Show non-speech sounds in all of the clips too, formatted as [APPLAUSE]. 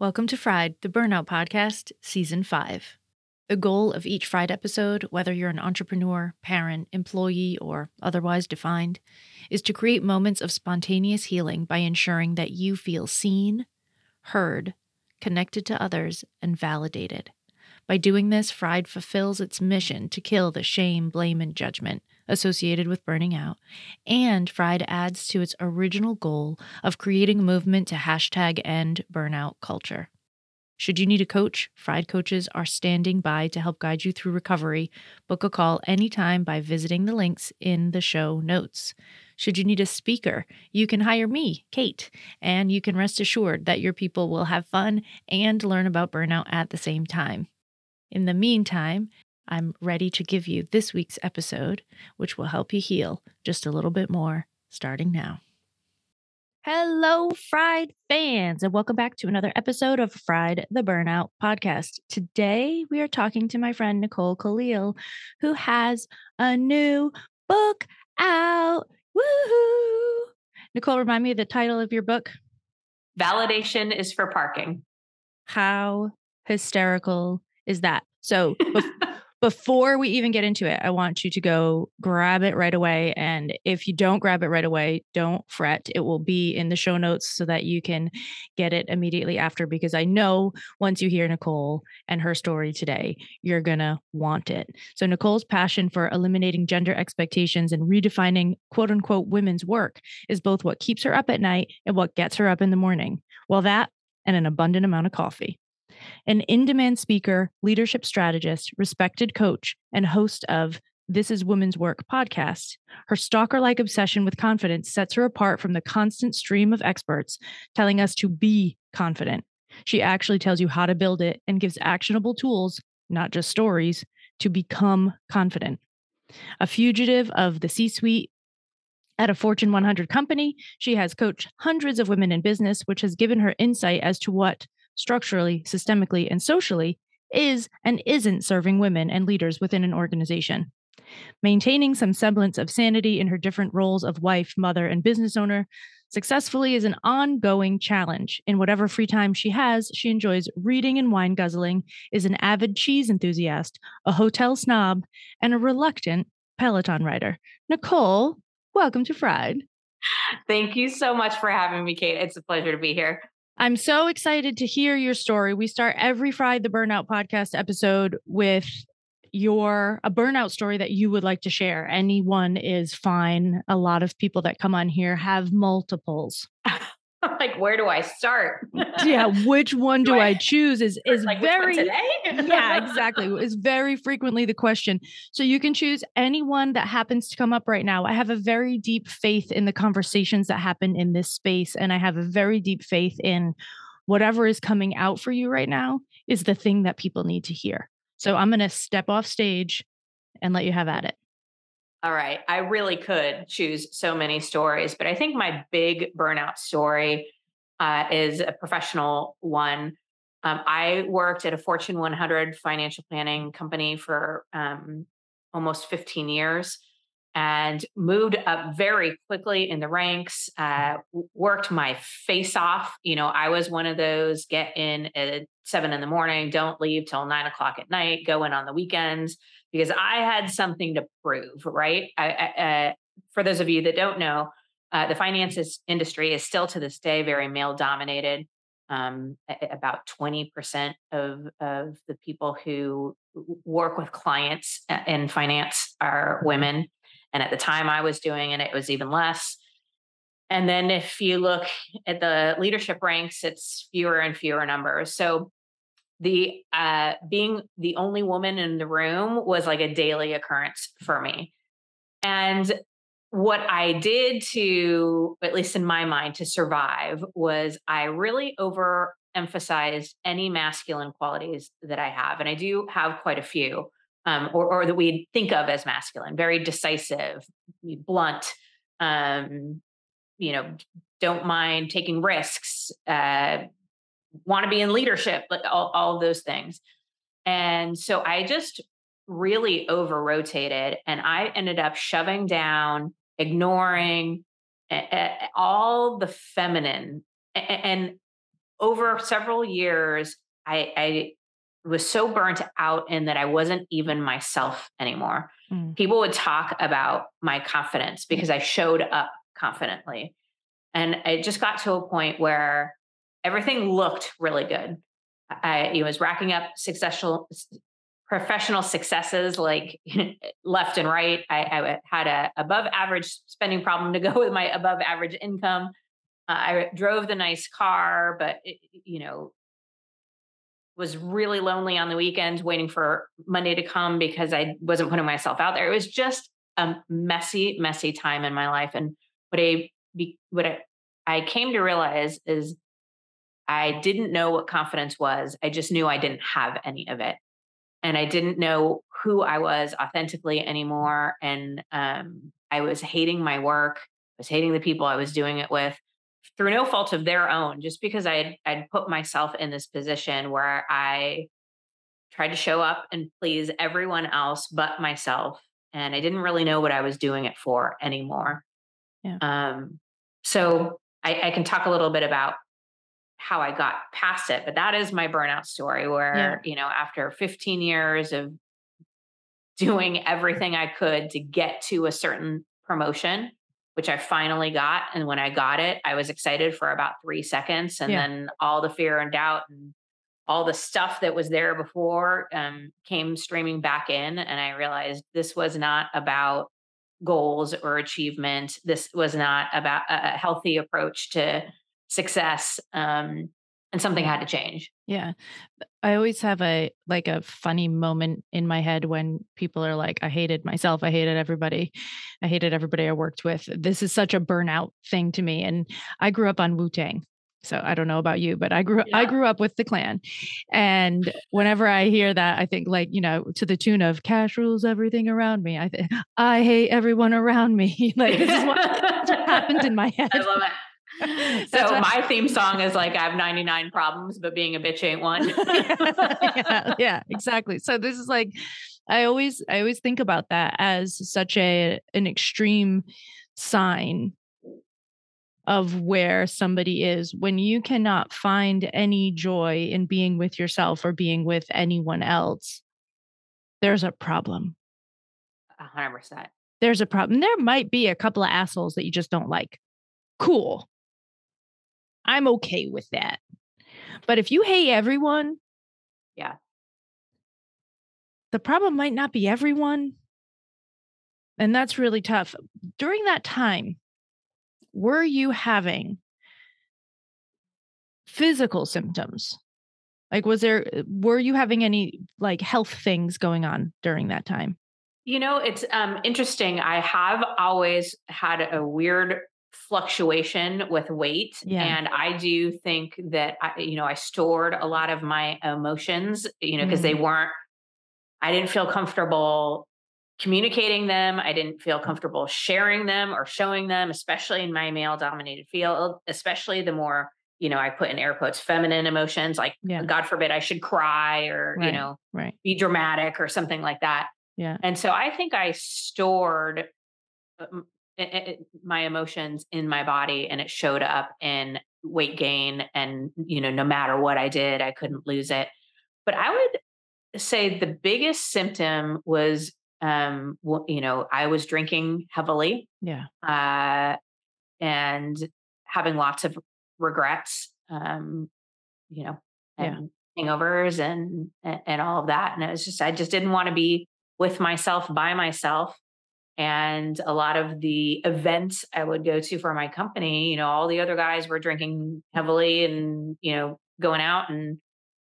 Welcome to Fried, the Burnout Podcast, Season 5. The goal of each Fried episode, whether you're an entrepreneur, parent, employee, or otherwise defined, is to create moments of spontaneous healing by ensuring that you feel seen, heard, connected to others, and validated. By doing this, Fried fulfills its mission to kill the shame, blame, and judgment associated with burning out, and Fried adds to its original goal of creating a movement to hashtag end burnout culture. Should you need a coach, Fried coaches are standing by to help guide you through recovery. Book a call anytime by visiting the links in the show notes. Should you need a speaker, you can hire me, Cait, and you can rest assured that your people will have fun and learn about burnout at the same time. In the meantime, I'm ready to give you this week's episode, which will help you heal just a little bit more starting now. Hello, Fried fans, and welcome back to another episode of Fried the Burnout podcast. Today, we are talking to my friend Nicole Kalil, who has a new book out. Woohoo! Nicole, remind me of the title of your book. Validation is for parking. How hysterical is that? So, [LAUGHS] before we even get into it, I want you to go grab it right away. And if you don't grab it right away, don't fret. It will be in the show notes so that you can get it immediately after. Because I know once you hear Nicole and her story today, you're going to want it. So, Nicole's passion for eliminating gender expectations and redefining quote unquote women's work is both what keeps her up at night and what gets her up in the morning. Well, that and an abundant amount of coffee an in demand speaker, leadership strategist, respected coach, and host of This is Women's Work podcast. Her stalker like obsession with confidence sets her apart from the constant stream of experts telling us to be confident. She actually tells you how to build it and gives actionable tools, not just stories, to become confident. A fugitive of the C suite, at a Fortune 100 company, she has coached hundreds of women in business, which has given her insight as to what structurally, systemically, and socially is and isn't serving women and leaders within an organization. Maintaining some semblance of sanity in her different roles of wife, mother, and business owner successfully is an ongoing challenge. In whatever free time she has, she enjoys reading and wine guzzling, is an avid cheese enthusiast, a hotel snob, and a reluctant Peloton rider. Nicole, welcome to Fried. Thank you so much for having me, Cait. It's a pleasure to be here. I'm so excited to hear your story. We start every Fried the Burnout podcast episode with your a burnout story that you would like to share. Anyone is fine. A lot of people that come on here have multiples. [LAUGHS] [LAUGHS] like where do I start? yeah, which one [LAUGHS] do, do I, I, choose is is like, very today. yeah, [LAUGHS] exactly. Is very frequently the question. So you can choose anyone that happens to come up right now. I have a very deep faith in the conversations that happen in this space and I have a very deep faith in whatever is coming out for you right now is the thing that people need to hear. So I'm going to step off stage and let you have at it. All right. I really could choose so many stories, but I think my big burnout story uh, is a professional one. Um, I worked at a Fortune 100 financial planning company for um, almost 15 years and moved up very quickly in the ranks, uh, worked my face off. You know, I was one of those get in at seven in the morning, don't leave till nine o'clock at night, go in on the weekends because I had something to prove, right? I, I, uh, for those of you that don't know, uh, the finances industry is still to this day very male dominated. Um, about 20% of, of the people who work with clients uh, in finance are women. And at the time I was doing it, it was even less. And then if you look at the leadership ranks, it's fewer and fewer numbers. So the uh, being the only woman in the room was like a daily occurrence for me. And what I did to, at least in my mind, to survive was I really overemphasized any masculine qualities that I have. And I do have quite a few, um, or, or, that we think of as masculine, very decisive, blunt, um, you know, don't mind taking risks, uh, want to be in leadership, like all, all of those things. And so I just really over rotated and I ended up shoving down, ignoring all the feminine. And over several years, I, I was so burnt out in that I wasn't even myself anymore. Mm. People would talk about my confidence because I showed up confidently. And it just got to a point where everything looked really good. I was racking up successful professional successes like [LAUGHS] left and right. I, I, had a above average spending problem to [LAUGHS] go with my above average income. Uh, I drove the nice car, but it, you know, was really lonely on the weekends waiting for Monday to come because I wasn't putting myself out there. It was just a messy, messy time in my life. And what I what I, I came to realize is I didn't know what confidence was. I just knew I didn't have any of it. And I didn't know who I was authentically anymore. And um, I was hating my work, I was hating the people I was doing it with through no fault of their own, just because I'd, I'd put myself in this position where I tried to show up and please everyone else but myself. And I didn't really know what I was doing it for anymore. Yeah. Um, so I, I can talk a little bit about how I got past it, but that is my burnout story where, yeah. you know, after 15 years of doing everything I could to get to a certain promotion, which I finally got. And when I got it, I was excited for about three seconds. And yeah. then all the fear and doubt and all the stuff that was there before um, came streaming back in. And I realized this was not about goals or achievement. This was not about a healthy approach to success. Um, and something had to change. Yeah. I always have a like a funny moment in my head when people are like, I hated myself. I hated everybody. I hated everybody I worked with. This is such a burnout thing to me. And I grew up on Wu Tang. So I don't know about you, but I grew yeah. I grew up with the clan. And whenever I hear that, I think like, you know, to the tune of cash rules everything around me. I think I hate everyone around me. [LAUGHS] like this is what [LAUGHS] happened in my head. I love it. [LAUGHS] so my theme song is like I have 99 problems, but being a bitch ain't one. [LAUGHS] yeah, yeah, exactly. So this is like I always I always think about that as such a an extreme sign of where somebody is when you cannot find any joy in being with yourself or being with anyone else there's a problem. 100% there's a problem there might be a couple of assholes that you just don't like. Cool I'm okay with that. But if you hate everyone, yeah. The problem might not be everyone. And that's really tough. During that time, were you having physical symptoms? Like, was there, were you having any like health things going on during that time? You know, it's um, interesting. I have always had a weird fluctuation with weight yeah. and i do think that I, you know i stored a lot of my emotions you know because mm-hmm. they weren't i didn't feel comfortable communicating them i didn't feel comfortable sharing them or showing them especially in my male dominated field especially the more you know i put in air quotes feminine emotions like yeah. god forbid i should cry or right. you know right. be dramatic or something like that yeah and so i think i stored um, it, it, my emotions in my body and it showed up in weight gain and you know no matter what i did i couldn't lose it but i would say the biggest symptom was um you know i was drinking heavily yeah uh and having lots of regrets um you know and yeah. hangovers and and all of that and it was just i just didn't want to be with myself by myself and a lot of the events I would go to for my company, you know, all the other guys were drinking heavily and, you know, going out. And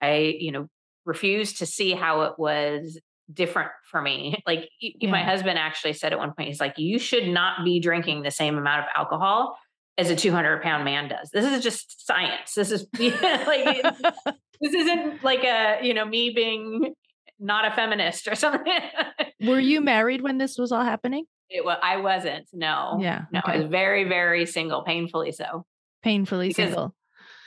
I, you know, refused to see how it was different for me. [LAUGHS] Like yeah. my husband actually said at one point, he's like, you should not be drinking the same amount of alcohol as a 200 pound man does. This is just science. This is [LAUGHS] like, [LAUGHS] this isn't like a, you know, me being not a feminist or [LAUGHS] something. Were you married when this was all happening? It was, I wasn't. No. Yeah. No, okay. I was very, very single, painfully so. Painfully because, single.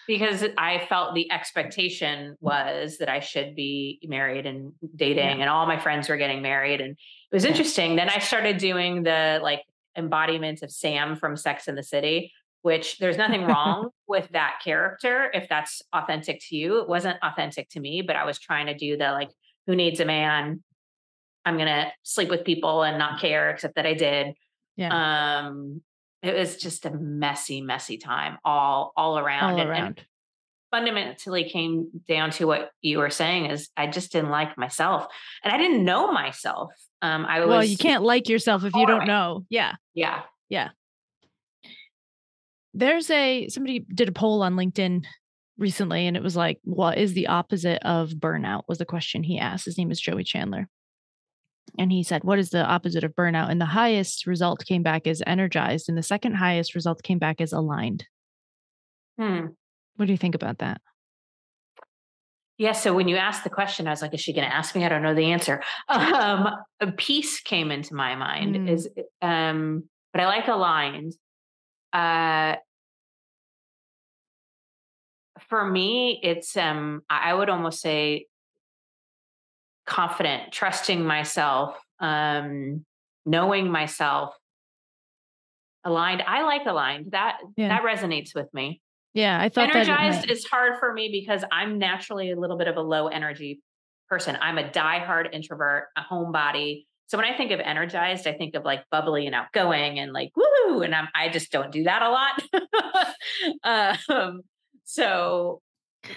Because I felt the expectation was that I should be married and dating, yeah. and all my friends were getting married. And it was interesting. Then I started doing the like embodiment of Sam from Sex in the City, which there's nothing wrong [LAUGHS] with that character if that's authentic to you. It wasn't authentic to me, but I was trying to do the like, who needs a man? I'm gonna sleep with people and not care, except that I did. Yeah. Um, it was just a messy, messy time all all around. All and, around. And fundamentally came down to what you were saying is I just didn't like myself. And I didn't know myself. Um, I was Well, you can't like yourself if you don't know. Yeah. Yeah. Yeah. There's a somebody did a poll on LinkedIn recently and it was like, what is the opposite of burnout? Was the question he asked. His name is Joey Chandler. And he said, What is the opposite of burnout? And the highest result came back as energized, and the second highest result came back as aligned. Hmm. What do you think about that? Yeah. So when you asked the question, I was like, is she going to ask me? I don't know the answer. [LAUGHS] Um, a peace came into my mind mm. is, um, but I like aligned. Uh, for me, it's, um, I would almost say confident, trusting myself, um, knowing myself, aligned. I like aligned. That yeah. that resonates with me. Yeah, I thought energized is hard for me because I'm naturally a little bit of a low energy person. I'm a diehard introvert, a homebody. So when I think of energized, I think of like bubbly and outgoing and like woo, and I'm I just don't do that a lot. [LAUGHS] um, so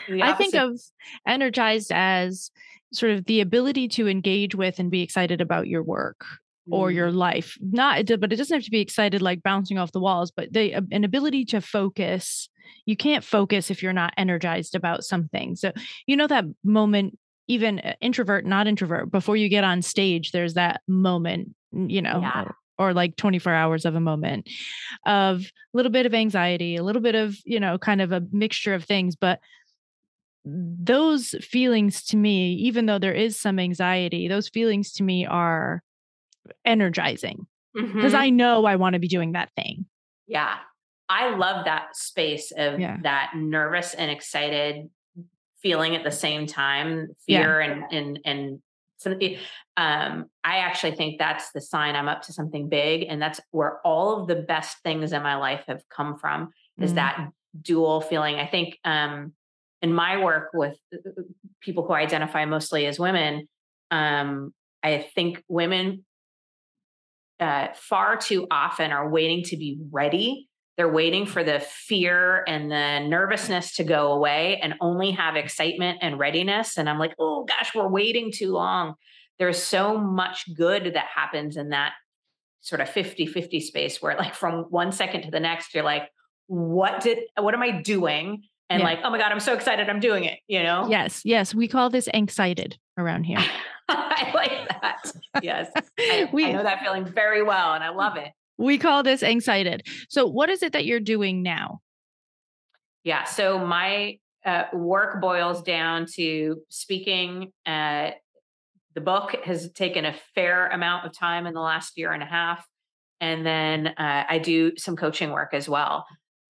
I think of energized as sort of the ability to engage with and be excited about your work or your mm. life not but it doesn't have to be excited like bouncing off the walls but the an ability to focus you can't focus if you're not energized about something so you know that moment even uh, introvert not introvert before you get on stage there's that moment you know yeah. Or, like 24 hours of a moment of a little bit of anxiety a little bit of you know kind of a mixture of things but those feelings to me, even though there is some anxiety, those feelings to me are energizing because mm-hmm. I know I want to be doing that thing. Yeah. I love that space of yeah. that nervous and excited feeling at the same time, fear yeah. and and and something. Um, I actually think that's the sign I'm up to something big, and that's where all of the best things in my life have come from. Is mm. that dual feeling? I think um, in my work with uh, uh, people who identify mostly as women, um, I think women uh, far too often are waiting to be ready. They're waiting for the fear and the nervousness to go away and only have excitement and readiness. And I'm like, oh gosh, we're waiting too long. There's so much good that happens in that sort of 50 50 space where, like, from one second to the next, you're like, what did, what am I doing? and yeah. like, oh my God, I'm so excited I'm doing it, you know? Yes, yes. We call this excited around here. [LAUGHS] I like that. Yes. [LAUGHS] I, we, I know that feeling very well and I love it. We call this excited. So, what is it that you're doing now? Yeah. So, my uh, work boils down to speaking. Uh, the book has taken a fair amount of time in the last year and a half. And then uh, I do some coaching work as well.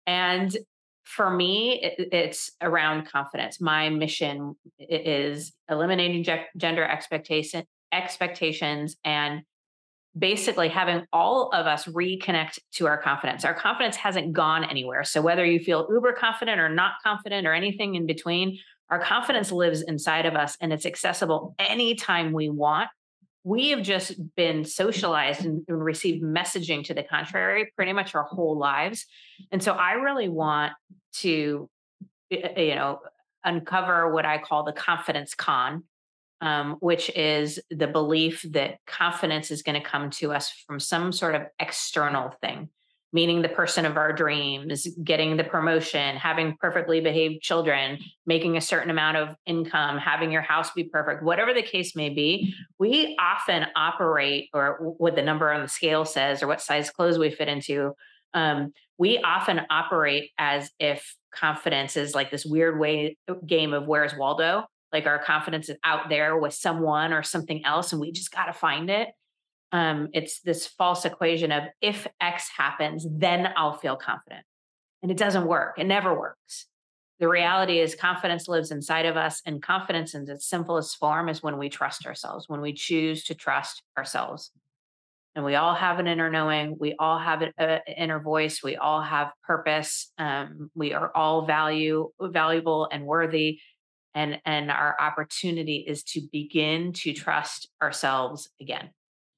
And for me, it, it's around confidence. My mission is eliminating ge- gender expectation expectations and basically having all of us reconnect to our confidence. Our confidence hasn't gone anywhere. So whether you feel uber confident or not confident or anything in between, our confidence lives inside of us and it's accessible anytime we want. We have just been socialized and received messaging to the contrary pretty much our whole lives. And so I really want to you know uncover what i call the confidence con um, which is the belief that confidence is going to come to us from some sort of external thing meaning the person of our dreams getting the promotion having perfectly behaved children making a certain amount of income having your house be perfect whatever the case may be we often operate or what the number on the scale says or what size clothes we fit into um, we often operate as if confidence is like this weird way uh, game of where's Waldo? Like our confidence is out there with someone or something else, and we just got to find it. Um, it's this false equation of if X happens, then I'll feel confident. And it doesn't work. It never works. The reality is, confidence lives inside of us, and confidence in its simplest form is when we trust ourselves, when we choose to trust ourselves. and we all have an inner knowing. We all have an inner voice. We all have purpose. Um, we are all value valuable and worthy. And, and our opportunity is to begin to trust ourselves again.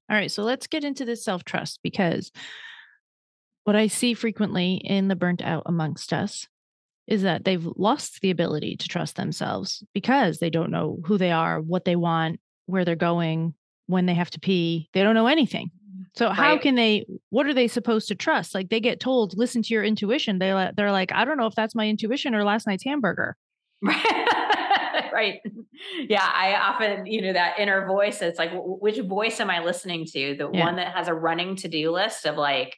All right. So let's get into this self trust because what I see frequently in the burnt out amongst us is that they've lost the ability to trust themselves because they don't know who they are, what they want, where they're going, when they have to pee. They don't know anything. Mm-hmm. So right. how can they what are they supposed to trust? Like they get told listen to your intuition. They they're like I don't know if that's my intuition or last night's hamburger. [LAUGHS] right. [LAUGHS] Yeah, I often, you know, that inner voice, it's like which voice am I listening to? The yeah. one that has a running to-do list of like,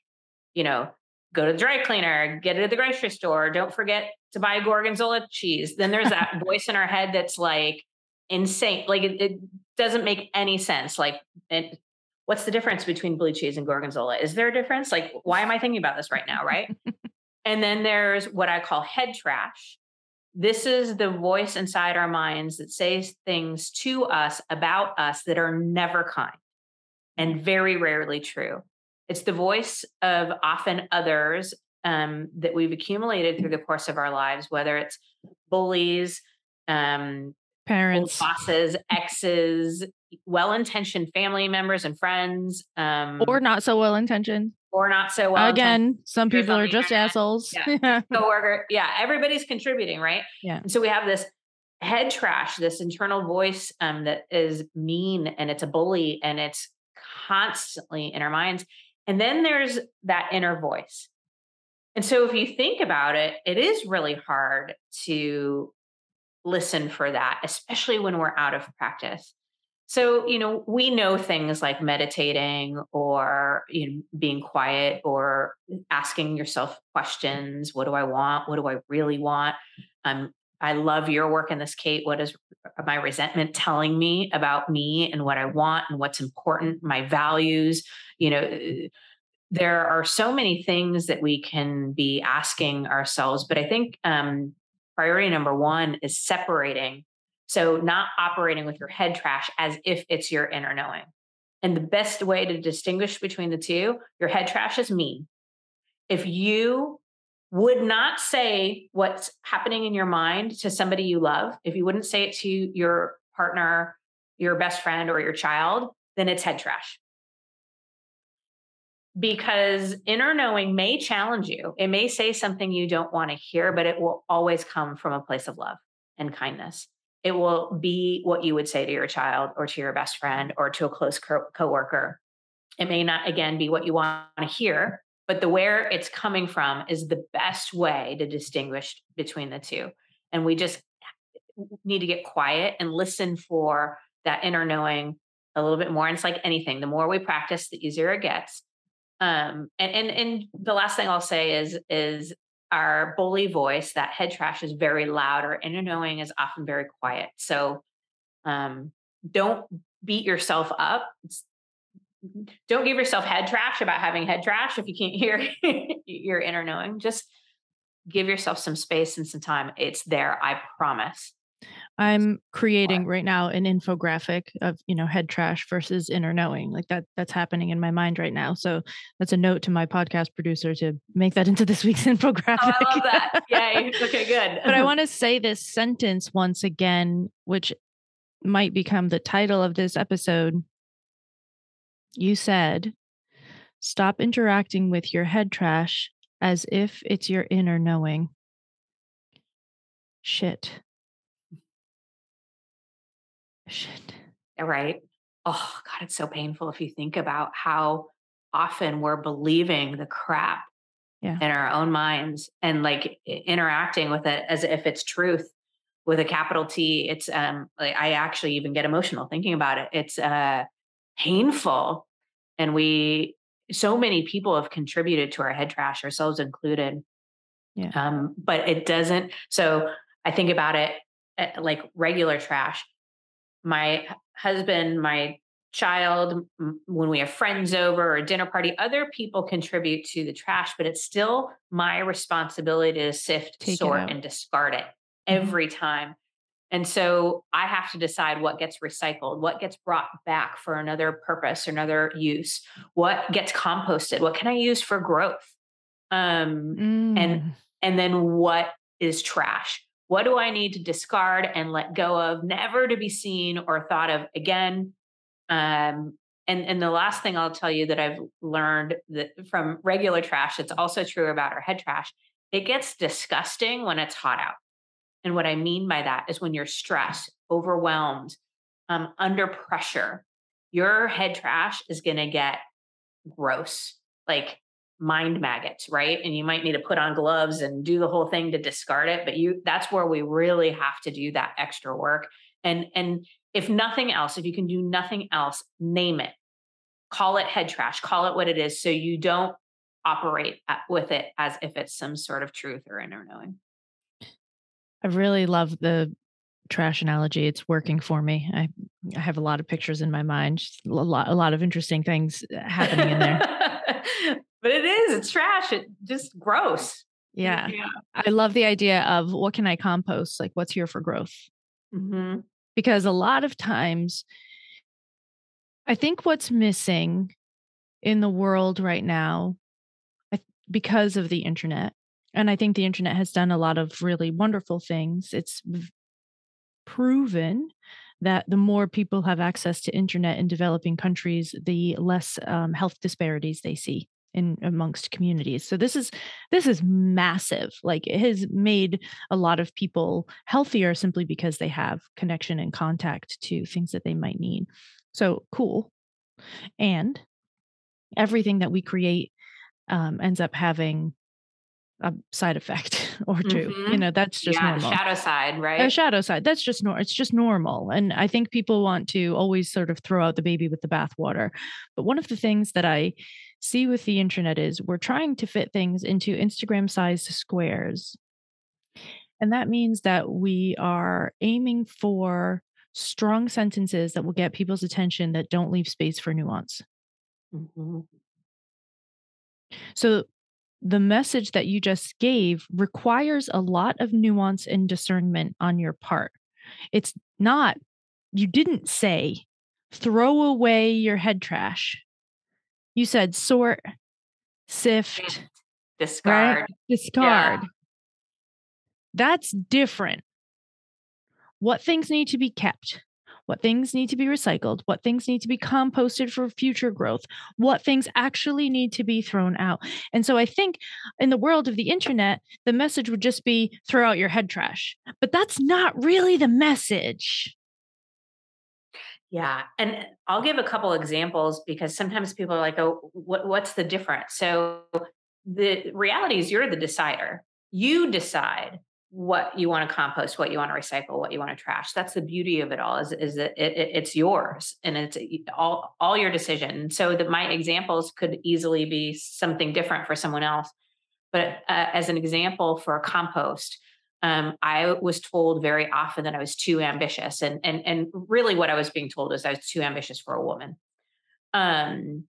you know, go to the dry cleaner, get it at the grocery store, don't forget to buy gorgonzola cheese. Then there's that [LAUGHS] voice in our head that's like insane. Like it, it doesn't make any sense. Like it, what's the difference between blue cheese and gorgonzola? Is there a difference? Like, why am I thinking about this right now? Right. [LAUGHS] and then there's what I call head trash. This is the voice inside our minds that says things to us about us that are never kind and very rarely true. It's the voice of often others um, that we've accumulated through the course of our lives, whether it's bullies, um, parents, bosses, exes, well-intentioned family members and friends, um, or not so well-intentioned, or not so well. Again, some people are just assholes. [LAUGHS] Yeah. Coworker, yeah, everybody's contributing, right? Yeah. And so we have this head trash, this internal voice um, that is mean and it's a bully and it's constantly in our minds. And then there's that inner voice. And so if you think about it, it is really hard to listen for that, especially when we're out of practice. So, you know, we know things like meditating or you know, being quiet or asking yourself questions. What do I want? What do I really want? Um, I love your work in this, Cait. What is my resentment telling me about me and what I want and what's important, my values? You know, there are so many things that we can be asking ourselves, but I think um, priority number one is separating. So, not operating with your head trash as if it's your inner knowing. And the best way to distinguish between the two, your head trash is me. If you would not say what's happening in your mind to somebody you love, if you wouldn't say it to your partner, your best friend, or your child, then it's head trash because inner knowing may challenge you. It may say something you don't want to hear, but it will always come from a place of love and kindness. It will be what you would say to your child or to your best friend or to a close co- coworker. It may not, again, be what you want to hear, but the where it's coming from is the best way to distinguish between the two. And we just need to get quiet and listen for that inner knowing a little bit more. And it's like anything, the more we practice, the easier it gets. Um, and and and the last thing I'll say is is our bully voice, that head trash is very loud. Our inner knowing is often very quiet. So um, don't beat yourself up. Don't give yourself head trash about having head trash if you can't hear [LAUGHS] your inner knowing. Just give yourself some space and some time. It's there, I promise. I'm creating right now an infographic of, you know, head trash versus inner knowing. Like that that's happening in my mind right now. So that's a note to my podcast producer to make that into this [LAUGHS] week's infographic. Oh, I love that. Yay. [LAUGHS] Okay, good. but I [LAUGHS] want to say this sentence once again, which might become the title of this episode. You said, stop interacting with your head trash as if it's your inner knowing. Shit. Shit. Right. Oh, God, it's so painful if you think about how often we're believing the crap yeah. in our own minds and like interacting with it as if it's truth with a capital T. It's um like I actually even get emotional thinking about it. It's uh painful. And we so many people have contributed to our head trash, ourselves included. Yeah. Um, but it doesn't. So I think about it eh, like regular trash my husband, my child, when we have friends over or a dinner party, other people contribute to the trash, but it's still my responsibility to sift, Take sort, and discard it mm-hmm. every time. And so I have to decide what gets recycled, what gets brought back for another purpose, another use, what gets composted, what can I use for growth? Um, mm. and and then what is trash? What do I need to discard and let go of, never to be seen or thought of again? Um, and and the last thing I'll tell you that I've learned that from regular trash, it's also true about our head trash. It gets disgusting when it's hot out. And what I mean by that is when you're stressed, overwhelmed, um, under pressure, your head trash is going to get gross, like mind maggots, right? And you might need to put on gloves and do the whole thing to discard it. But you, that's where we really have to do that extra work. And and if nothing else, if you can do nothing else, name it, call it head trash, call it what it is, so you don't operate at, with it as if it's some sort of truth or inner knowing. I really love the trash analogy. It's working for me. I, I have a lot of pictures in my mind, a lot, a lot of interesting things uh, happening in there. [LAUGHS] but it is, it's trash. It just gross. Yeah. yeah. I love the idea of what can I compost? Like what's here for growth? Mm-hmm. Because a lot of times, I think what's missing in the world right now, because of the internet, and I think the internet has done a lot of really wonderful things. It's proven that the more people have access to internet in developing countries, the less um, health disparities they see in amongst communities. So this is this is massive. Like it has made a lot of people healthier simply because they have connection and contact to things that they might need. So cool. And everything that we create um, ends up having a side effect [LAUGHS] or 2 mm-hmm. You know, that's just yeah, normal. Shadow side, right? A shadow side. That's just normal. It's just normal. And I think people want to always sort of throw out the baby with the bathwater. But one of the things that I see with the internet is we're trying to fit things into Instagram sized squares. And that means that we are aiming for strong sentences that will get people's attention that don't leave space for nuance. Mm-hmm. So the message that you just gave requires a lot of nuance and discernment on your part. It's not, you didn't say, throw away your head trash. You said sort, sift, discard. Right? Discard. Yeah. That's different. What things need to be kept? what things need to be recycled, what things need to be composted for future growth, what things actually need to be thrown out. And so I think in the world of the internet, the message would just be throw out your head trash. But that's not really the message. Yeah. And I'll give a couple examples because sometimes people are like, oh, what, what's the difference? So the reality is you're the decider. You decide what you want to compost, what you want to recycle, what you want to trash. That's the beauty of it all is, is that it, it, it's yours and it's all, all your decision. So that my examples could easily be something different for someone else. But uh, as an example for compost, um, I was told very often that I was too ambitious, and and and really what I was being told is I was too ambitious for a woman. Um,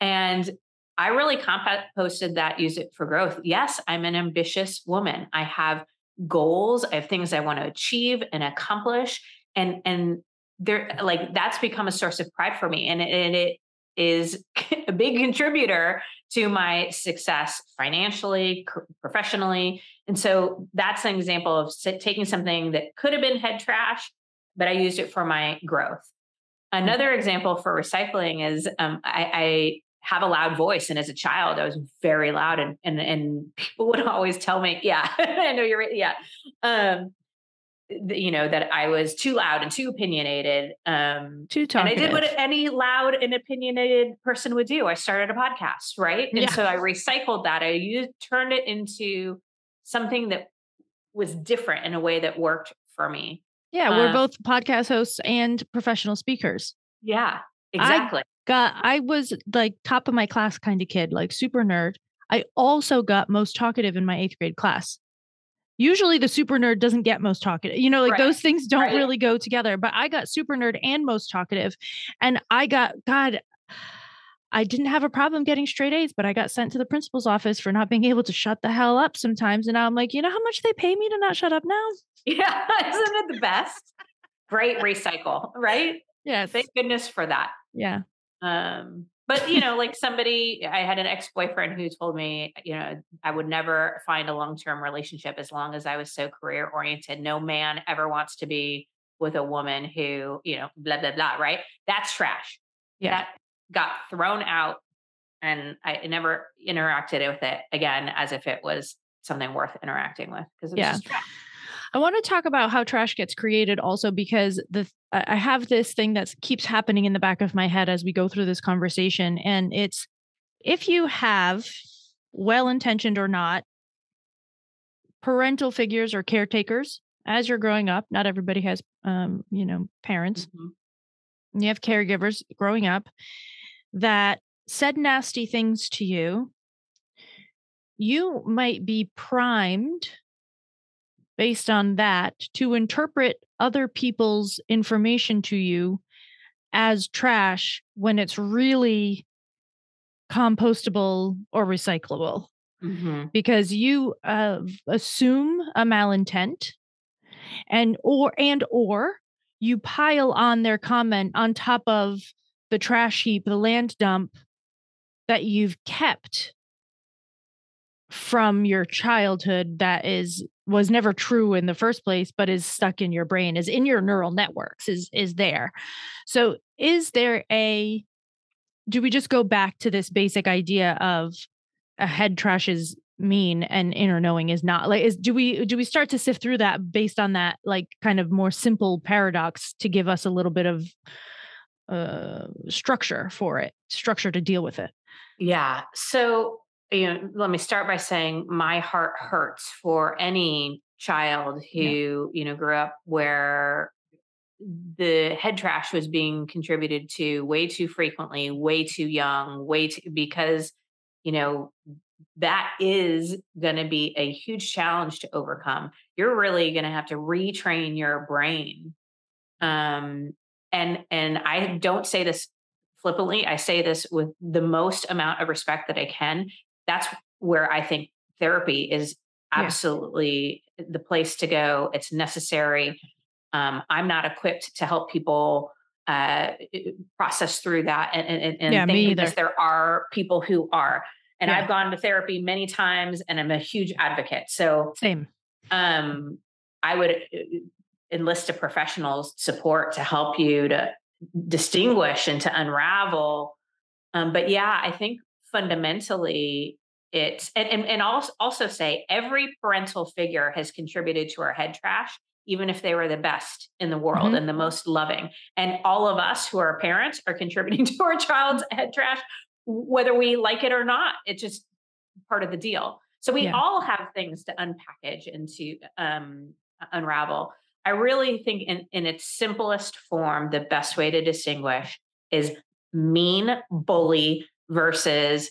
and I really composted that, use it for growth. Yes, I'm an ambitious woman. I have goals, I have things I want to achieve and accomplish. And and there like that's become a source of pride for me. And, and it is [LAUGHS] a big contributor to my success financially, professionally. And so that's an example of taking something that could have been head trash, but I used it for my growth. Another example for recycling is um, I, I, have a loud voice. And as a child, I was very loud and and and people [LAUGHS] would always tell me, yeah, [LAUGHS] I know you're right. Yeah. Um, you know, that I was too loud and too opinionated. Um, too talkative. And I did what any loud and opinionated person would do. I started a podcast, right? And yeah. so I recycled that. I used, turned it into something that was different in a way that worked for me. Yeah, we're um, both podcast hosts and professional speakers. Yeah, exactly got I was like top of my class kind of kid, like super nerd. I also got most talkative in my eighth grade class. Usually the super nerd doesn't get most talkative. You know, like right. those things don't right. really go together. But I got super nerd and most talkative. And I got, God, I didn't have a problem getting straight A's, but I got sent to the principal's office for not being able to shut the hell up sometimes. And now I'm like, you know how much they pay me to not shut up now? [LAUGHS] Yeah, isn't it the best? Great recycle, right? Yes. Thank goodness for that. Yeah. Um, but you know, like somebody, I had an ex boyfriend who told me, you know, I would never find a long term relationship as long as I was so career oriented. No man ever wants to be with a woman who, you know, blah, blah, blah, right? That's trash. Yeah. That got thrown out and I never interacted with it again as if it was something worth interacting with because yeah. I want to talk about how trash gets created also because the I have this thing that keeps happening in the back of my head as we go through this conversation and it's if you have well intentioned or not parental figures or caretakers as you're growing up not everybody has um you know parents mm-hmm. you have caregivers growing up that said nasty things to you you might be primed based on that to interpret other people's information to you as trash when it's really compostable or recyclable mm-hmm. because you uh, assume a malintent and or and or you pile on their comment on top of the trash heap the land dump that you've kept from your childhood that is was never true in the first place but is stuck in your brain is in your neural networks is is there. So is there a do we just go back to this basic idea of a head trash is mean and inner knowing is not like is do we do we start to sift through that based on that like kind of more simple paradox to give us a little bit of uh structure for it structure to deal with it yeah so you know, let me start by saying my heart hurts for any child who, yeah. you know, grew up where the head trash was being contributed to way too frequently, way too young, way too, because, you know, that is going to be a huge challenge to overcome. You're really going to have to retrain your brain. Um, and and I don't say this flippantly. I say this with the most amount of respect that I can that's where I think therapy is absolutely yeah. the place to go. It's necessary. Um, I'm not equipped to help people uh, process through that and, and, and yeah, there are people who are. And yeah. I've gone to therapy many times and I'm a huge advocate. So same. Um, I would uh, enlist a professional's support to help you to distinguish and to unravel. Um, but yeah, I think fundamentally it's and, and, and also, also say every parental figure has contributed to our head trash even if they were the best in the world mm-hmm. and the most loving and all of us who are parents are [LAUGHS] contributing to our child's head trash whether we like it or not it's just part of the deal so we yeah. all have things to unpackage and to um, unravel i really think in, in its simplest form the best way to distinguish is mean bully versus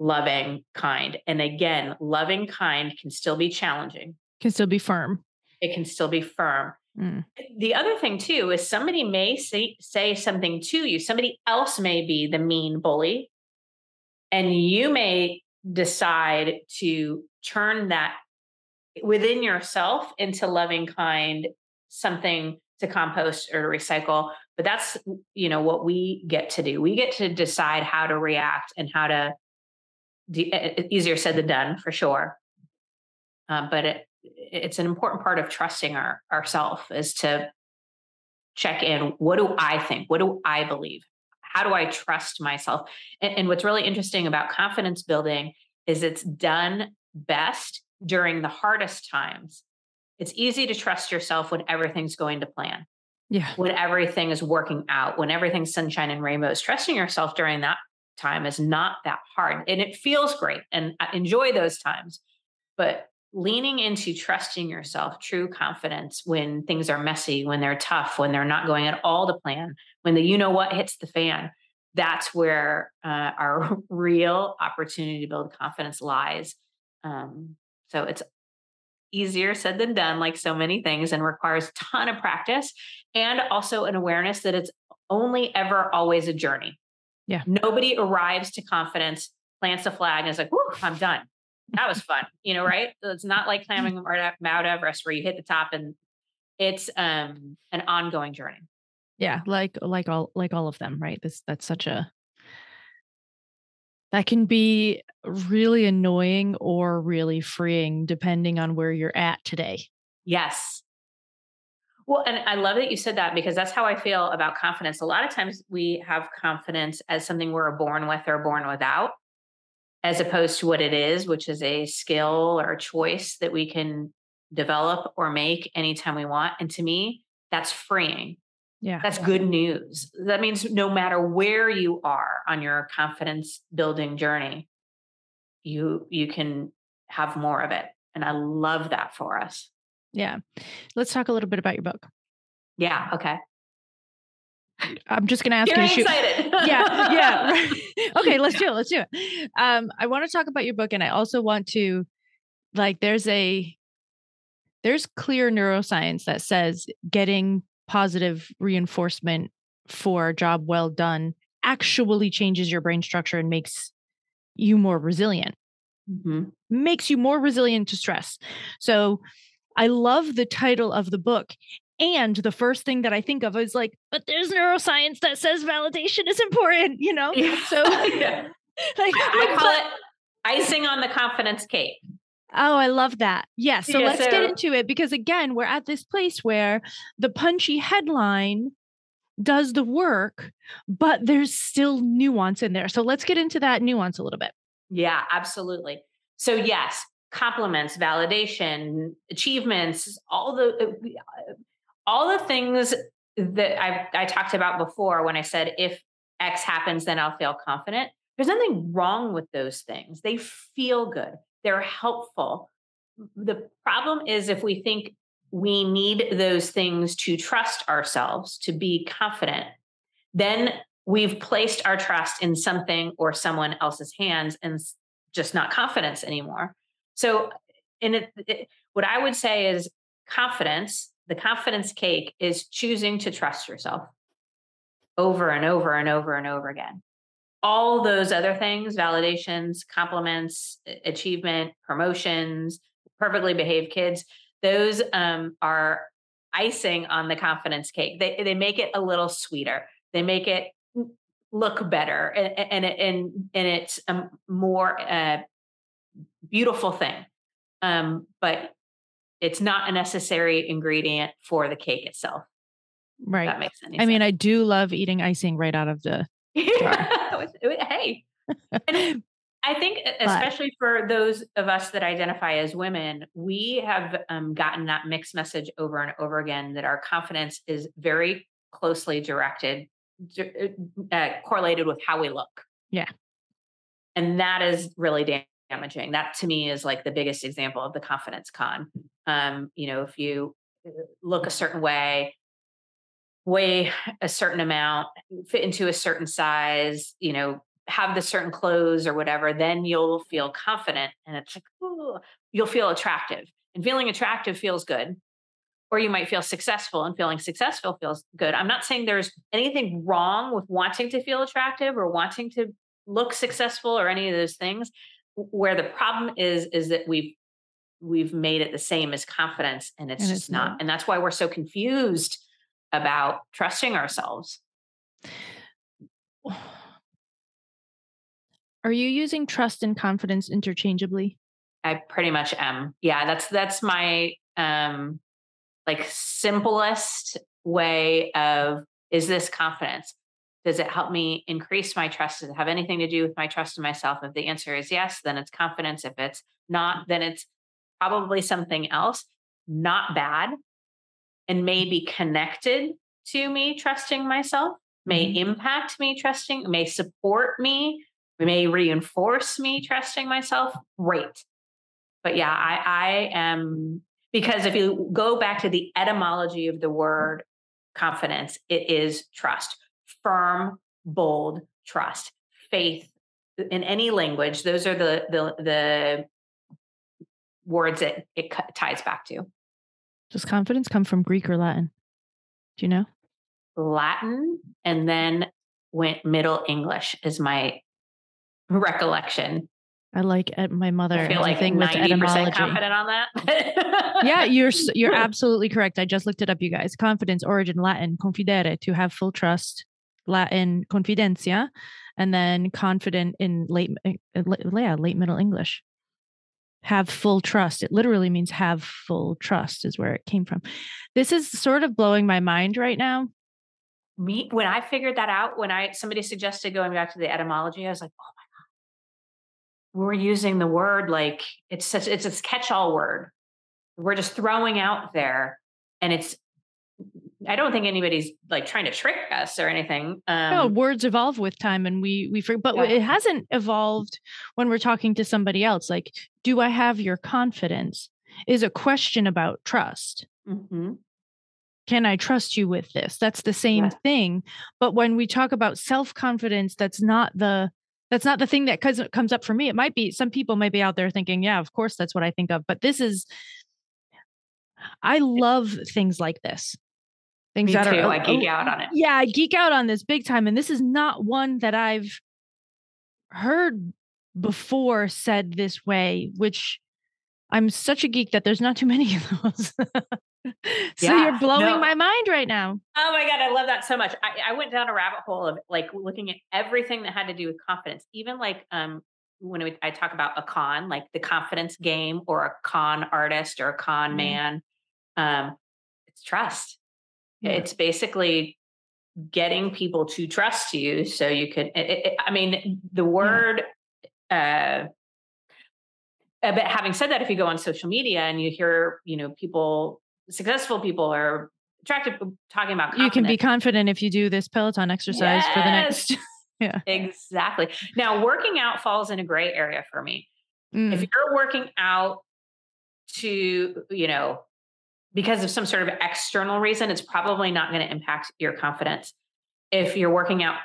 loving, kind. And again, loving, kind can still be challenging, can still be firm. It can still be firm. Mm. The other thing, too, is somebody may say, say something to you. Somebody else may be the mean bully, and you may decide to turn that within yourself into loving, kind, something to compost or to recycle but that's you know what we get to do. We get to decide how to react and how to de- easier said than done for sure. Uh, but it, it's an important part of trusting our ourself is to check in what do i think? What do i believe? How do i trust myself? And, and what's really interesting about confidence building is it's done best during the hardest times it's easy to trust yourself when everything's going to plan. Yeah. When everything is working out, when everything's sunshine and rainbows, trusting yourself during that time is not that hard. And it feels great. And I enjoy those times. But leaning into trusting yourself, true confidence when things are messy, when they're tough, when they're not going at all to plan, when the you know what hits the fan, that's where uh, our [LAUGHS] real opportunity to build confidence lies. Um, so it's easier said than done, like so many things, and requires a ton of practice and also an awareness that it's only ever always a journey. Yeah. Nobody arrives to confidence, plants a flag, and is like, "Whoo, I'm done." That was fun, you know, right? It's not like climbing Mount Everest where you hit the top and it's um an ongoing journey. Yeah, like like all like all of them, right? This that's such a that can be really annoying or really freeing depending on where you're at today. Yes. Well, and I love that you said that because that's how I feel about confidence. A lot of times we have confidence as something we're born with or born without, as opposed to what it is, which is a skill or a choice that we can develop or make anytime we want. And to me, that's freeing. Yeah. That's good news. That means no matter where you are on your confidence building journey, you you can have more of it. And I love that for us. Yeah. Let's talk a little bit about your book. Yeah. Okay. I'm just going to ask You're you to shoot. excited. yeah. Yeah. [LAUGHS] okay. Let's do it. Let's do it. Um, I want to talk about your book. And I also want to, like, there's a, there's clear neuroscience that says getting positive reinforcement for a job well done actually changes your brain structure and makes you more resilient. Mm-hmm. Makes you more resilient to stress. So I love the title of the book. And the first thing that I think of is like, but there's neuroscience that says validation is important, you know? Yeah. [LAUGHS] So yeah. [LAUGHS] like I call it icing on the confidence cake. Oh, I love that. Yeah. So Yeah, let's get into it because again, we're at this place where the punchy headline does the work, but there's still nuance in there. So let's get into that nuance a little bit. Yeah, absolutely. So yes, compliments, validation, achievements, all the uh, all the things that I I talked about before when I said if X happens, then I'll feel confident. There's nothing wrong with those things. They feel good. They're helpful. The problem is if we think we need those things to trust ourselves, to be confident, then we've placed our trust in something or someone else's hands and just not confidence anymore. So, in it, it, what I would say is confidence, the confidence cake is choosing to trust yourself over and over and over and over again. All those other things, validations, compliments, achievement, promotions, perfectly behaved kids, those um, are icing on the confidence cake. They, they make it a little sweeter. They make it look better and and and, and it's a more uh, beautiful thing um, but it's not a necessary ingredient for the cake itself Right. that makes any I mean, I do love eating icing right out of the [LAUGHS] hey. And i [LAUGHS] think especially for those of us that identify as women we have um, gotten that mixed message over and over again that our confidence is very closely directed uh, correlated with how we look. Yeah. and that is really damaging. That to me is like the biggest example of the confidence con. Um, you know if you uh, look a certain way weigh a certain amount fit into a certain size you know have the certain clothes or whatever then you'll feel confident and it's like ooh, you'll feel attractive and feeling attractive feels good or you might feel successful and feeling successful feels good i'm not saying there's anything wrong with wanting to feel attractive or wanting to look successful or any of those things where the problem is is that we've we've made it the same as confidence and it's And just not. not. and that's why we're so confused about trusting ourselves. [SIGHS] Are you using trust and confidence interchangeably? i pretty much am. Yeah that's that's my um like simplest way of is this confidence? Does it help me increase my trust? Does it have anything to do with my trust in myself? If the answer is yes then it's confidence. If it's not then it's probably something else. Not bad and may be connected to me trusting myself may mm-hmm. impact me trusting may support me may reinforce me trusting myself great. But yeah i i am because if you go back to the etymology of the word confidence it is trust. Firm bold trust. Faith in any language those are the the the words that it ties back to Does confidence come from Greek or Latin? Do you know? latin and then went Middle English, is my recollection. I like my mother. I feel like thing with etymology. confident on that. yeah, you're [LAUGHS] you're absolutely correct. I just looked it up, you guys. Confidence, origin, Latin, confidere, to have full trust. Latin, confidentia, and then confident in late, eh, yeah, late Middle English. Have full trust. It literally means have full trust, is where it came from. This is sort of blowing my mind right now. Me, when I figured that out, when I somebody suggested going back to the etymology, I was like, oh my god, we're using the word like it's such it's a catch-all word. We're just throwing out there, and it's I don't think anybody's like trying to trick us or anything. Um, no, words evolve with time, and we we but yeah. it hasn't evolved when we're talking to somebody else. Like, do I have your confidence? Is a question about trust. Mm-hmm. Can I trust you with this? That's the same yeah. thing. But when we talk about self confidence, that's not the that's not the thing that comes up for me. It might be some people might be out there thinking, yeah, of course that's what I think of. But this is I love things like this things Me that too. are I geek out on it. Yeah, I geek out on this big time. And this is not one that I've heard before said this way, which I'm such a geek that there's not too [LAUGHS] many of those. [LAUGHS] so yeah, you're blowing no. my mind right now. Oh my God, I love that so much. I, I, went down a rabbit hole of like looking at everything that had to do with confidence, even like um when we, I talk about a con, like the confidence game or a con artist or a con mm-hmm. man. Um, it's trust. Yeah. It's basically getting people to trust you so you could, it, it, I mean, the word, yeah. uh, but having said that, if you go on social media and you hear, you know, people, successful people or attractive talking about confidence. You can be confident if you do this Peloton exercise yes. for the next. [LAUGHS] yeah. Exactly. Now, working out falls in a gray area for me. Mm. If you're working out to, you know, because of some sort of external reason, it's probably not going to impact your confidence. If you're working out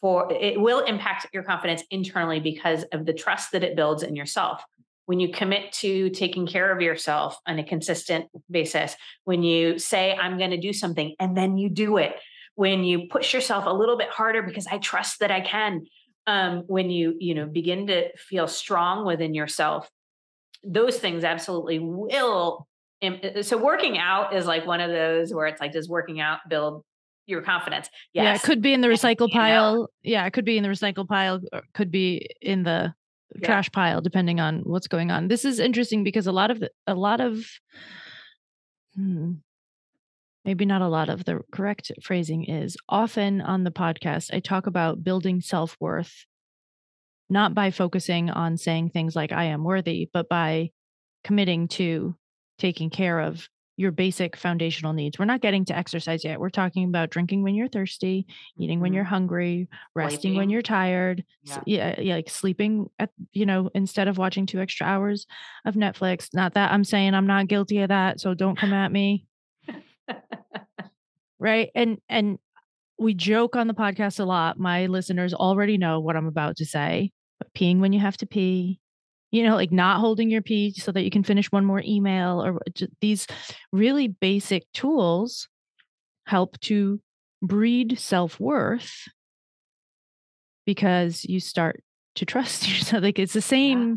for, it will impact your confidence internally because of the trust that it builds in yourself. When you commit to taking care of yourself on a consistent basis, when you say, I'm going to do something, and then you do it, when you push yourself a little bit harder because I trust that I can, um, when you, you know, begin to feel strong within yourself, those things absolutely will so working out is like one of those where it's like does working out build your confidence yes. yeah it could be in the recycle pile know. yeah it could be in the recycle pile could be in the yeah. trash pile depending on what's going on this is interesting because a lot of the, a lot of hmm, maybe not a lot of the correct phrasing is often on the podcast i talk about building self-worth not by focusing on saying things like i am worthy but by committing to taking care of your basic foundational needs. We're not getting to exercise yet. We're talking about drinking when you're thirsty, eating mm-hmm. when you're hungry, resting when you're tired. Yeah. yeah. yeah, like sleeping at you know instead of watching two extra hours of Netflix. Not that I'm saying I'm not guilty of that, so don't come at me. [LAUGHS] right? And and we joke on the podcast a lot. My listeners already know what I'm about to say. But peeing when you have to pee, you know, like not holding your pee so that you can finish one more email or these really basic tools help to breed self worth because you start to trust [LAUGHS] yourself. Like it's the same yeah.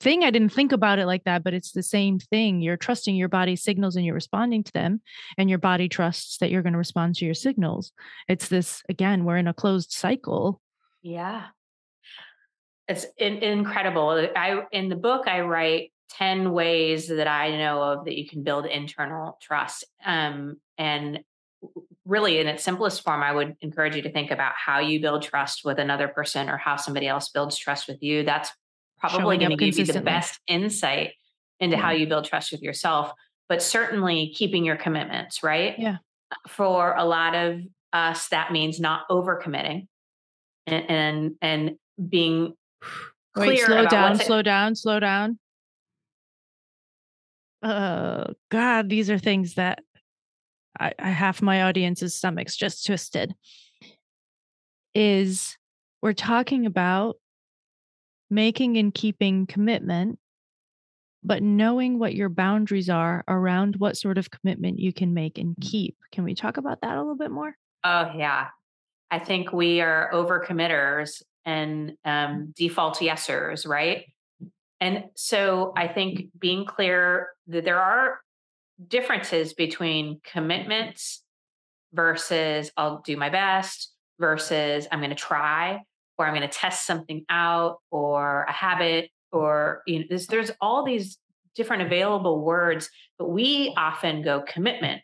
thing. I didn't think about it like that, but it's the same thing. You're trusting your body's signals and you're responding to them, and your body trusts that you're going to respond to your signals. It's this again, we're in a closed cycle. Yeah. It's in, incredible. I in the book I write 10 ways that I know of that you can build internal trust. Um, and really in its simplest form, I would encourage you to think about how you build trust with another person or how somebody else builds trust with you. That's probably going to give you the best insight into yeah. how you build trust with yourself, but certainly keeping your commitments, right? Yeah. For a lot of us, that means not overcommitting and, and, and being Wait, slow down, slow down, slow down. Oh God, these are things that I, I half my audience's stomachs just twisted. Is we're talking about making and keeping commitment, but knowing what your boundaries are around what sort of commitment you can make and mm. keep. Can we talk about that a little bit more? Oh yeah. I think we are overcommitters and um, default yesers, right? And so I think being clear that there are differences between commitments versus I'll do my best versus I'm going to try or I'm going to test something out or a habit or you know there's, there's all these different available words but we often go commitment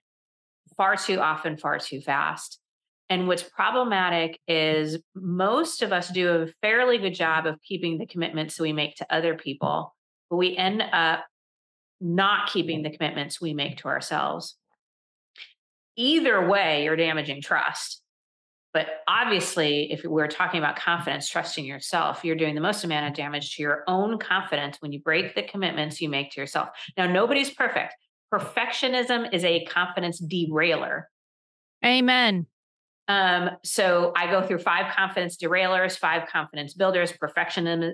far too often far too fast and what's problematic is most of us do a fairly good job of keeping the commitments we make to other people but we end up not keeping the commitments we make to ourselves either way you're damaging trust but obviously, if we're talking about confidence, trusting yourself, you're doing the most amount of damage to your own confidence when you break the commitments you make to yourself. Now, nobody's perfect. Perfectionism is a confidence derailer. Amen. Um, so I go through five confidence derailers, five confidence builders. Perfectionism,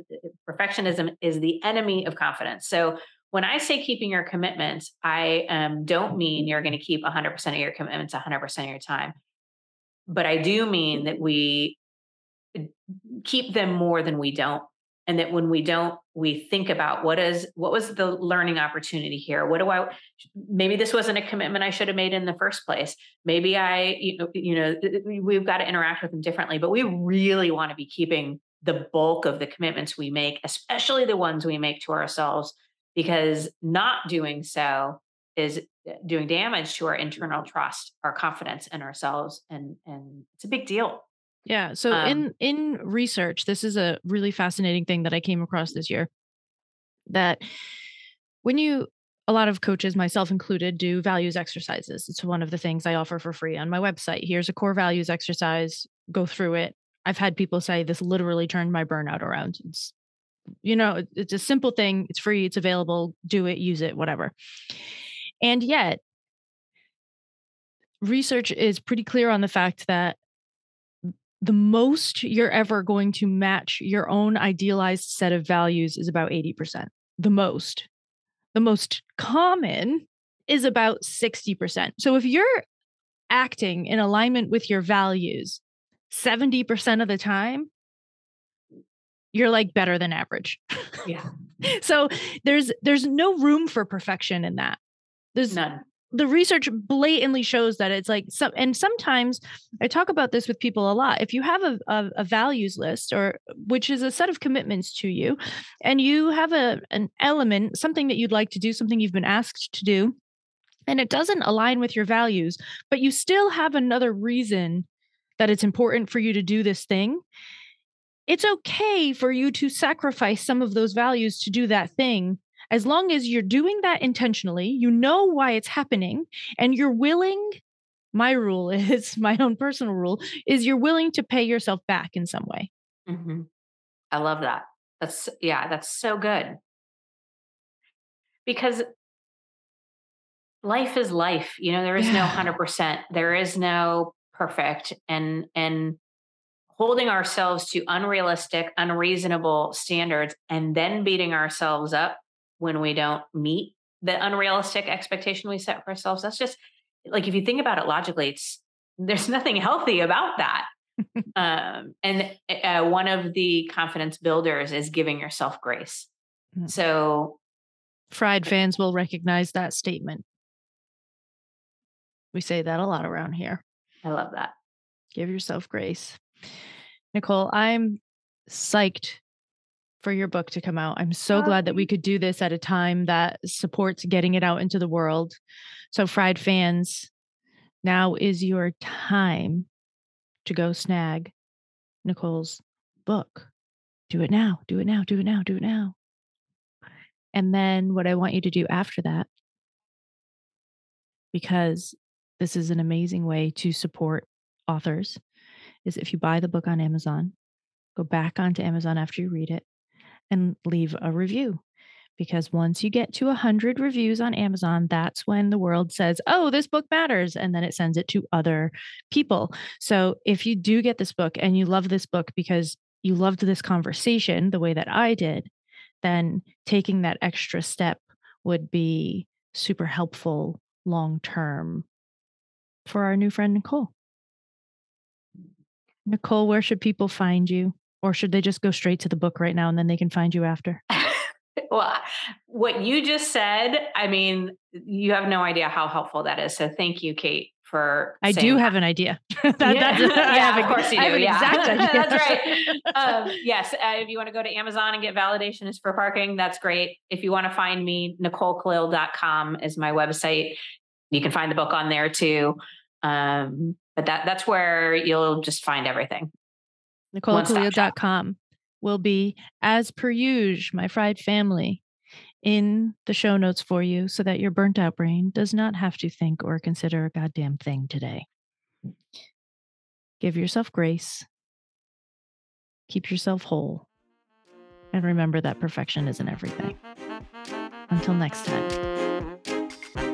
perfectionism is the enemy of confidence. So when I say keeping your commitments, I um, don't mean you're going to keep 100% of your commitments 100% of your time but I do mean that we keep them more than we don't. And that when we don't, we think about what is what was the learning opportunity here? What do I maybe this wasn't a commitment I should have made in the first place. Maybe I, you know, you know, we've got to interact with them differently, but we really want to be keeping the bulk of the commitments we make, especially the ones we make to ourselves, because not doing so is uh, doing damage to our internal trust, our confidence in ourselves, and and it's a big deal. Yeah. So um, in in research, this is a really fascinating thing that I came across this year. That when you a lot of coaches, myself included, do values exercises. It's one of the things I offer for free on my website. Here's a core values exercise. Go through it. I've had people say this literally turned my burnout around. It's you know, it's a simple thing. It's free. It's available. Do it. Use it. Whatever. And yet, research is pretty clear on the fact that the most you're ever going to match your own idealized set of values is about 80%. The most. The most common is about 60%. So if you're acting in alignment with your values 70% of the time, you're like better than average. Yeah. [LAUGHS] so there's there's no room for perfection in that. There's none. The research blatantly shows that it's like some, and sometimes I talk about this with people a lot. If you have a, a, a values list, or which is a set of commitments to you, and you have a an element, something that you'd like to do, something you've been asked to do, and it doesn't align with your values, but you still have another reason that it's important for you to do this thing, it's okay for you to sacrifice some of those values to do that thing as long as you're doing that intentionally, you know why it's happening, and you're willing. My rule [LAUGHS] is my own personal rule is you're willing to pay yourself back in some way. Mm-hmm. I love that. That's, yeah, that's so good. Because life is life. You know, there is yeah. no 100%, there is no perfect. And, and, holding ourselves to unrealistic, unreasonable standards and then beating ourselves up when we don't meet the unrealistic expectation we set for ourselves. That's just like if you think about it logically, it's there's [LAUGHS] nothing healthy about that. [LAUGHS] um, and uh, one of the confidence builders is giving yourself grace. Mm-hmm. So, fried fans will recognize that statement. We say that a lot around here. I love that. Give yourself grace. Nicole, I'm psyched for your book to come out. I'm so glad that we could do this at a time that supports getting it out into the world. So, Fried fans, now is your time to go snag Nicole's book. Do it now, do it now, do it now, do it now. And then what I want you to do after that, because this is an amazing way to support authors, is if you buy the book on Amazon, go back onto Amazon after you read it, and leave a review. Because once you get to 100 reviews on Amazon, that's when the world says, oh, this book matters. And then it sends it to other people. So if you do get this book and you love this book because you loved this conversation the way that I did, then taking that extra step would be super helpful long term for our new friend, Nicole. Nicole, where should people find you? Or should they just go straight to the book right now and then they can find you after? [LAUGHS] well, what you just said, I mean, you have no idea how helpful that is. So thank you, Cait, for I do have an idea. [LAUGHS] that, yeah, [LAUGHS] yeah of course you do. yeah. that's right. Um, yes, uh, if you want to go to Amazon and get validation is for parking, that's great. If you want to find me, NicoleKalil.com is my website. You can find the book on there too. Um, but that that's where you'll just find everything. NicoleKalil.com will be, as per usual, my fried family in the show notes for you so that your burnt out brain does not have to think or consider a goddamn thing today. Give yourself grace, keep yourself whole, and remember that perfection isn't everything. Until next time.